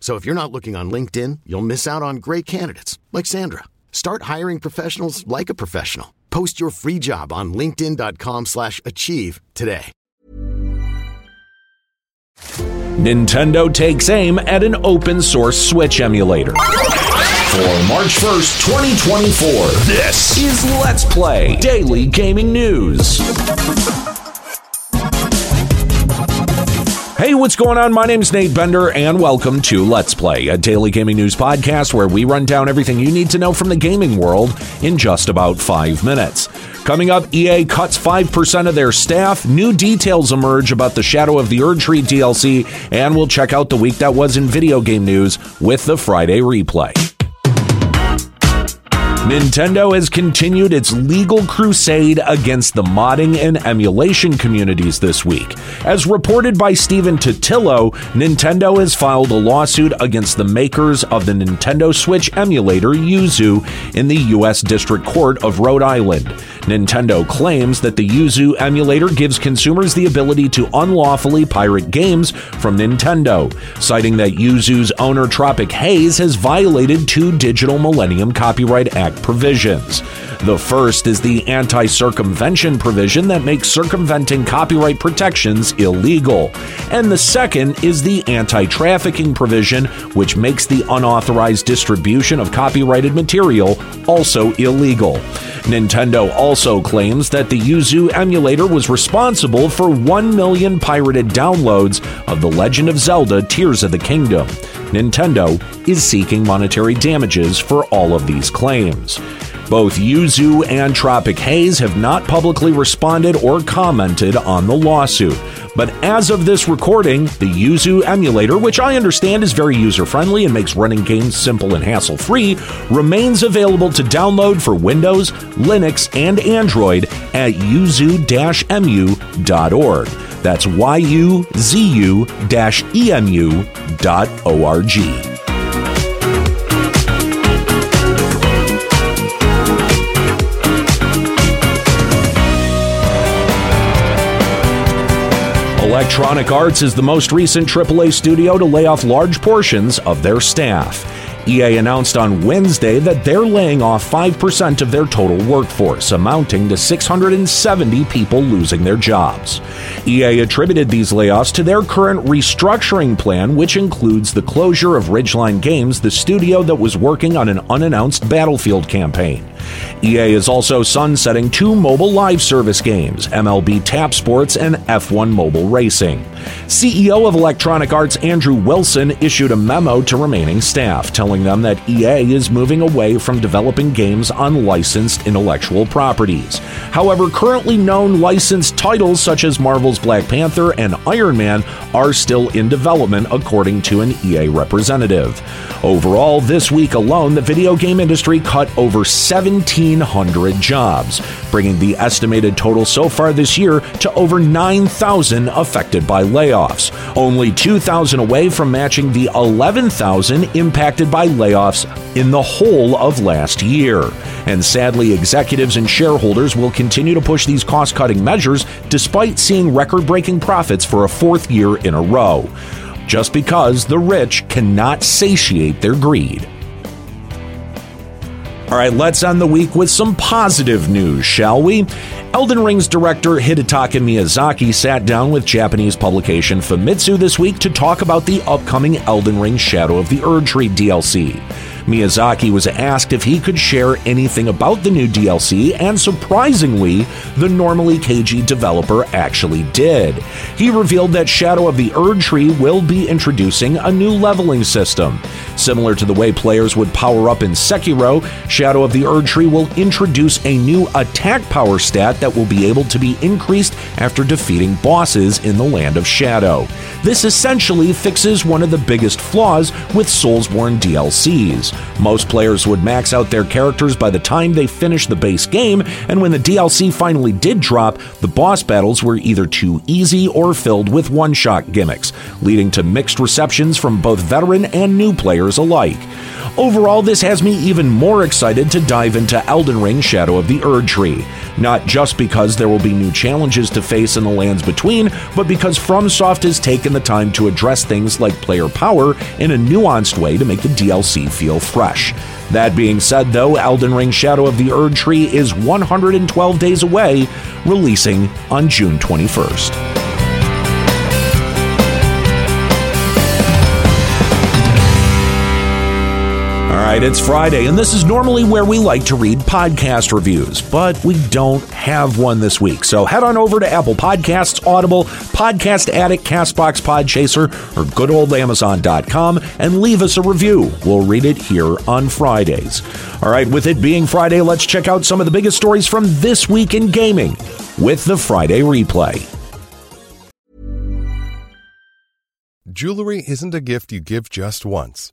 So if you're not looking on LinkedIn, you'll miss out on great candidates like Sandra. Start hiring professionals like a professional. Post your free job on linkedin.com/achieve today. Nintendo takes aim at an open source Switch emulator. For March 1st, 2024, this is Let's Play Daily Gaming News. Hey, what's going on? My name's Nate Bender, and welcome to Let's Play, a daily gaming news podcast where we run down everything you need to know from the gaming world in just about five minutes. Coming up, EA cuts 5% of their staff, new details emerge about the Shadow of the Erdtree DLC, and we'll check out the week that was in video game news with the Friday replay. Nintendo has continued its legal crusade against the modding and emulation communities this week. As reported by Stephen Totilo, Nintendo has filed a lawsuit against the makers of the Nintendo Switch emulator Yuzu in the U.S. District Court of Rhode Island. Nintendo claims that the Yuzu emulator gives consumers the ability to unlawfully pirate games from Nintendo, citing that Yuzu's owner Tropic Haze has violated two Digital Millennium Copyright Act provisions. The first is the anti circumvention provision that makes circumventing copyright protections illegal. And the second is the anti trafficking provision, which makes the unauthorized distribution of copyrighted material also illegal. Nintendo also claims that the Yuzu emulator was responsible for 1 million pirated downloads of The Legend of Zelda Tears of the Kingdom. Nintendo is seeking monetary damages for all of these claims. Both Yuzu and Tropic Haze have not publicly responded or commented on the lawsuit. But as of this recording, the Yuzu emulator, which I understand is very user friendly and makes running games simple and hassle free, remains available to download for Windows, Linux, and Android at yuzu mu.org. That's Y U Electronic Arts is the most recent AAA studio to lay off large portions of their staff. EA announced on Wednesday that they're laying off 5% of their total workforce, amounting to 670 people losing their jobs. EA attributed these layoffs to their current restructuring plan, which includes the closure of Ridgeline Games, the studio that was working on an unannounced Battlefield campaign. EA is also sunsetting two mobile live service games, MLB Tap Sports and F1 Mobile Racing. CEO of Electronic Arts Andrew Wilson issued a memo to remaining staff telling them that EA is moving away from developing games on licensed intellectual properties. However, currently known licensed titles such as Marvel's Black Panther and Iron Man are still in development, according to an EA representative. Overall, this week alone, the video game industry cut over 1,700 jobs, bringing the estimated total so far this year to over 9,000 affected by layoffs, only 2,000 away from matching the 11,000 impacted by layoffs in the whole of last year. And sadly, executives and shareholders will continue to push these cost cutting measures despite seeing record breaking profits for a fourth year in a row. Just because the rich cannot satiate their greed. All right, let's end the week with some positive news, shall we? Elden Ring's director Hidetaka Miyazaki sat down with Japanese publication Famitsu this week to talk about the upcoming Elden Ring Shadow of the Erdtree DLC. Miyazaki was asked if he could share anything about the new DLC, and surprisingly, the normally cagey developer actually did. He revealed that Shadow of the Erdtree will be introducing a new leveling system. Similar to the way players would power up in Sekiro, Shadow of the Erdtree will introduce a new attack power stat that will be able to be increased after defeating bosses in the Land of Shadow. This essentially fixes one of the biggest flaws with Soulsborne DLCs. Most players would max out their characters by the time they finished the base game, and when the DLC finally did drop, the boss battles were either too easy or filled with one shot gimmicks, leading to mixed receptions from both veteran and new players alike. Overall, this has me even more excited to dive into Elden Ring Shadow of the Erdtree. Not just because there will be new challenges to face in the lands between, but because FromSoft has taken the time to address things like player power in a nuanced way to make the DLC feel fresh. That being said, though, Elden Ring Shadow of the Erdtree is 112 days away, releasing on June 21st. Right, it's Friday, and this is normally where we like to read podcast reviews, but we don't have one this week. So head on over to Apple Podcasts, Audible, Podcast Addict, Castbox Podchaser, or good old Amazon.com and leave us a review. We'll read it here on Fridays. All right, with it being Friday, let's check out some of the biggest stories from this week in gaming with the Friday replay. Jewelry isn't a gift you give just once.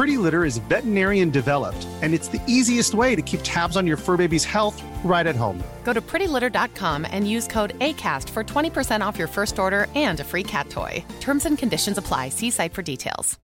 Pretty Litter is veterinarian developed, and it's the easiest way to keep tabs on your fur baby's health right at home. Go to prettylitter.com and use code ACAST for 20% off your first order and a free cat toy. Terms and conditions apply. See site for details.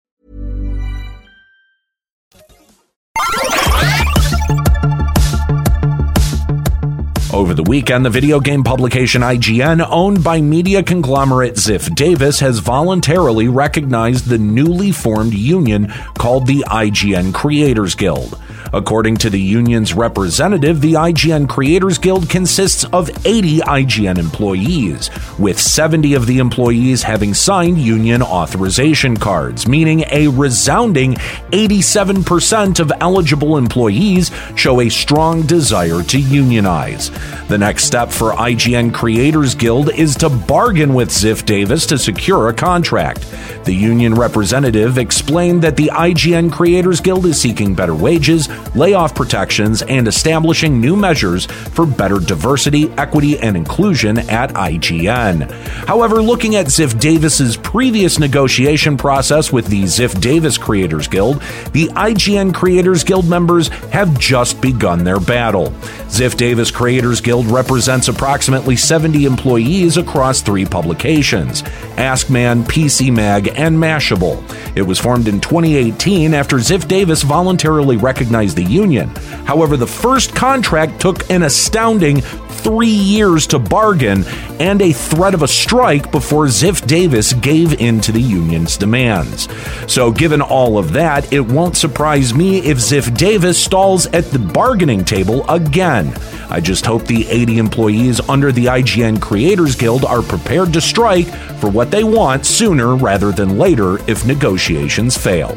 Over the weekend, the video game publication IGN, owned by media conglomerate Ziff Davis, has voluntarily recognized the newly formed union called the IGN Creators Guild. According to the union's representative, the IGN Creators Guild consists of 80 IGN employees, with 70 of the employees having signed union authorization cards, meaning a resounding 87% of eligible employees show a strong desire to unionize. The next step for IGN Creators Guild is to bargain with Ziff Davis to secure a contract. The union representative explained that the IGN Creators Guild is seeking better wages, layoff protections, and establishing new measures for better diversity, equity, and inclusion at IGN. However, looking at Ziff Davis's previous negotiation process with the Ziff Davis Creators Guild, the IGN Creators Guild members have just begun their battle. Ziff Davis Creators Guild represents approximately 70 employees across three publications AskMen, PC Mag, and Mashable. It was formed in 2018 after Ziff Davis voluntarily recognized the union. However, the first contract took an astounding three years to bargain and a threat of a strike before Ziff Davis gave in to the union's demands. So, given all of that, it won't surprise me if Ziff Davis stalls at the bargaining table again. I just hope the 80 employees under the IGN Creators Guild are prepared to strike for what they want sooner rather than later if negotiations fail.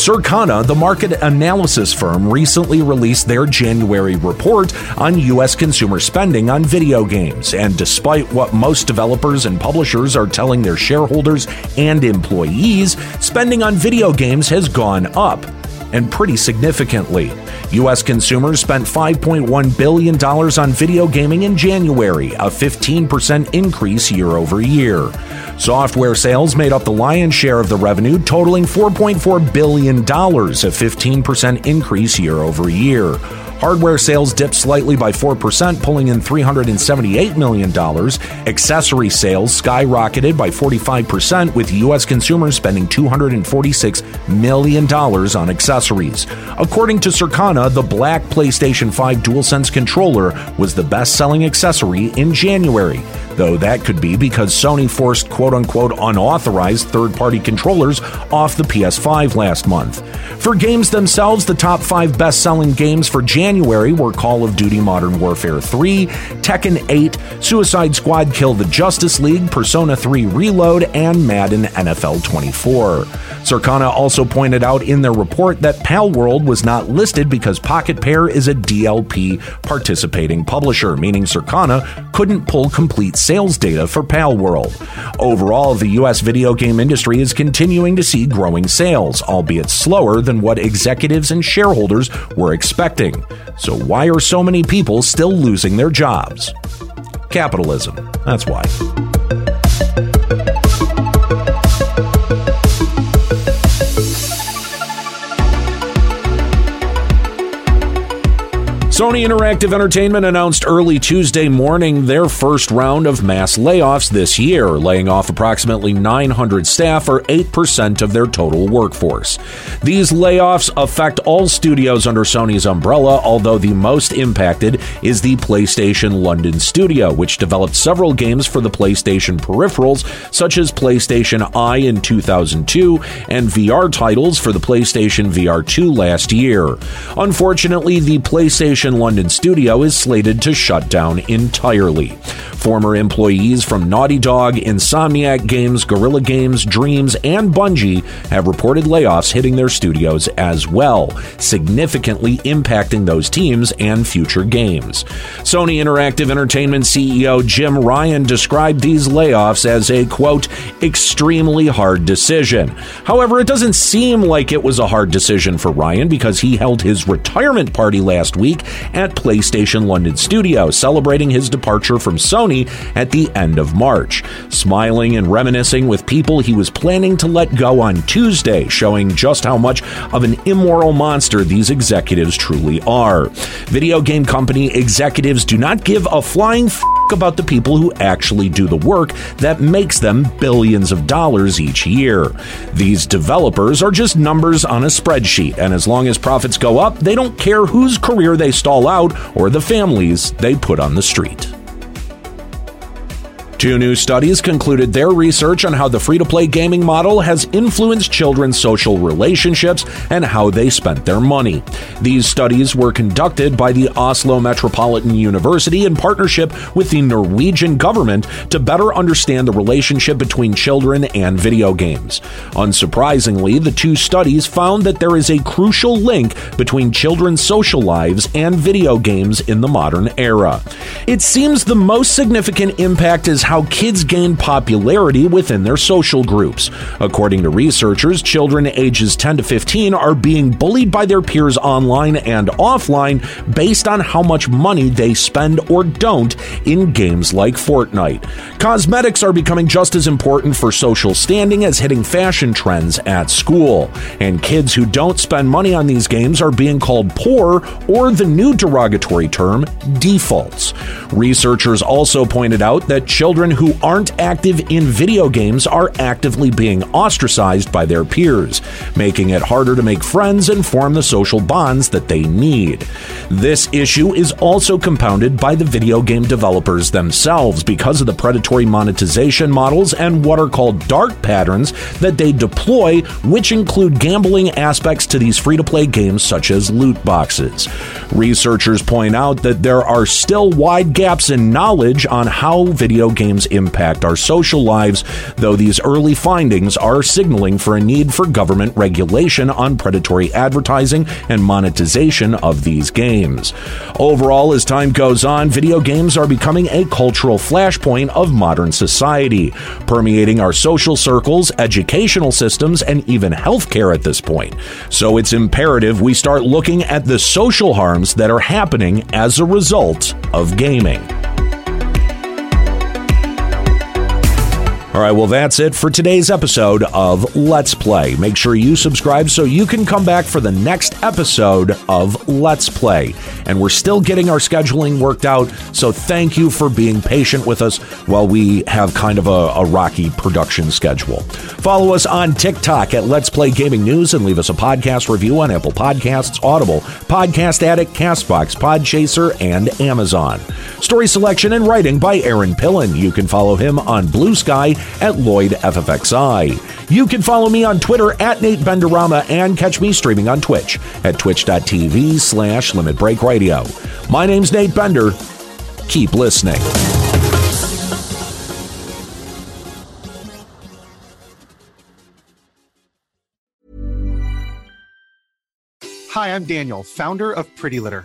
Circana, the market analysis firm, recently released their January report on U.S. consumer spending on video games. And despite what most developers and publishers are telling their shareholders and employees, spending on video games has gone up and pretty significantly. U.S. consumers spent $5.1 billion on video gaming in January, a 15% increase year over year. Software sales made up the lion's share of the revenue, totaling $4.4 billion, a 15% increase year over year. Hardware sales dipped slightly by 4%, pulling in $378 million. Accessory sales skyrocketed by 45%, with U.S. consumers spending $246 million on accessories. According to Circana, the black PlayStation 5 DualSense controller was the best selling accessory in January though that could be because Sony forced quote unquote unauthorized third party controllers off the PS5 last month. For games themselves, the top five best selling games for January were Call of Duty Modern Warfare 3, Tekken 8, Suicide Squad Kill the Justice League, Persona 3 Reload, and Madden NFL 24. Circana also pointed out in their report that Palworld was not listed because Pocket Pair is a DLP participating publisher, meaning Circana couldn't pull complete sales data for Palworld. Overall, the US video game industry is continuing to see growing sales, albeit slower than what executives and shareholders were expecting. So, why are so many people still losing their jobs? Capitalism. That's why. Sony Interactive Entertainment announced early Tuesday morning their first round of mass layoffs this year, laying off approximately 900 staff or 8% of their total workforce. These layoffs affect all studios under Sony's umbrella, although the most impacted is the PlayStation London studio, which developed several games for the PlayStation peripherals, such as PlayStation Eye in 2002 and VR titles for the PlayStation VR 2 last year. Unfortunately, the PlayStation London studio is slated to shut down entirely. Former employees from Naughty Dog, Insomniac Games, Guerrilla Games, Dreams, and Bungie have reported layoffs hitting their studios as well, significantly impacting those teams and future games. Sony Interactive Entertainment CEO Jim Ryan described these layoffs as a quote, extremely hard decision. However, it doesn't seem like it was a hard decision for Ryan because he held his retirement party last week at PlayStation London Studio, celebrating his departure from Sony at the end of March. Smiling and reminiscing with people he was planning to let go on Tuesday, showing just how much of an immoral monster these executives truly are. Video game company executives do not give a flying f- about the people who actually do the work that makes them billions of dollars each year. These developers are just numbers on a spreadsheet, and as long as profits go up, they don't care whose career they stall out or the families they put on the street. Two new studies concluded their research on how the free to play gaming model has influenced children's social relationships and how they spent their money. These studies were conducted by the Oslo Metropolitan University in partnership with the Norwegian government to better understand the relationship between children and video games. Unsurprisingly, the two studies found that there is a crucial link between children's social lives and video games in the modern era. It seems the most significant impact is how kids gain popularity within their social groups. According to researchers, children ages 10 to 15 are being bullied by their peers online and offline based on how much money they spend or don't in games like Fortnite. Cosmetics are becoming just as important for social standing as hitting fashion trends at school. And kids who don't spend money on these games are being called poor or the new derogatory term, defaults. Researchers also pointed out that children children who aren't active in video games are actively being ostracized by their peers, making it harder to make friends and form the social bonds that they need. This issue is also compounded by the video game developers themselves because of the predatory monetization models and what are called dark patterns that they deploy, which include gambling aspects to these free to play games such as loot boxes. Researchers point out that there are still wide gaps in knowledge on how video games games impact our social lives, though these early findings are signaling for a need for government regulation on predatory advertising and monetization of these games. Overall, as time goes on, video games are becoming a cultural flashpoint of modern society, permeating our social circles, educational systems, and even healthcare at this point. So it's imperative we start looking at the social harms that are happening as a result of gaming. All right, well, that's it for today's episode of Let's Play. Make sure you subscribe so you can come back for the next episode of Let's Play. And we're still getting our scheduling worked out, so thank you for being patient with us while we have kind of a, a rocky production schedule. Follow us on TikTok at Let's Play Gaming News and leave us a podcast review on Apple Podcasts, Audible, Podcast Addict, Castbox, Podchaser, and Amazon. Story selection and writing by Aaron Pillen. You can follow him on Blue Sky at Lloyd FFXI. You can follow me on Twitter at Nate Benderama and catch me streaming on Twitch at twitch.tv slash Limit Break Radio. My name's Nate Bender. Keep listening. Hi, I'm Daniel, founder of Pretty Litter.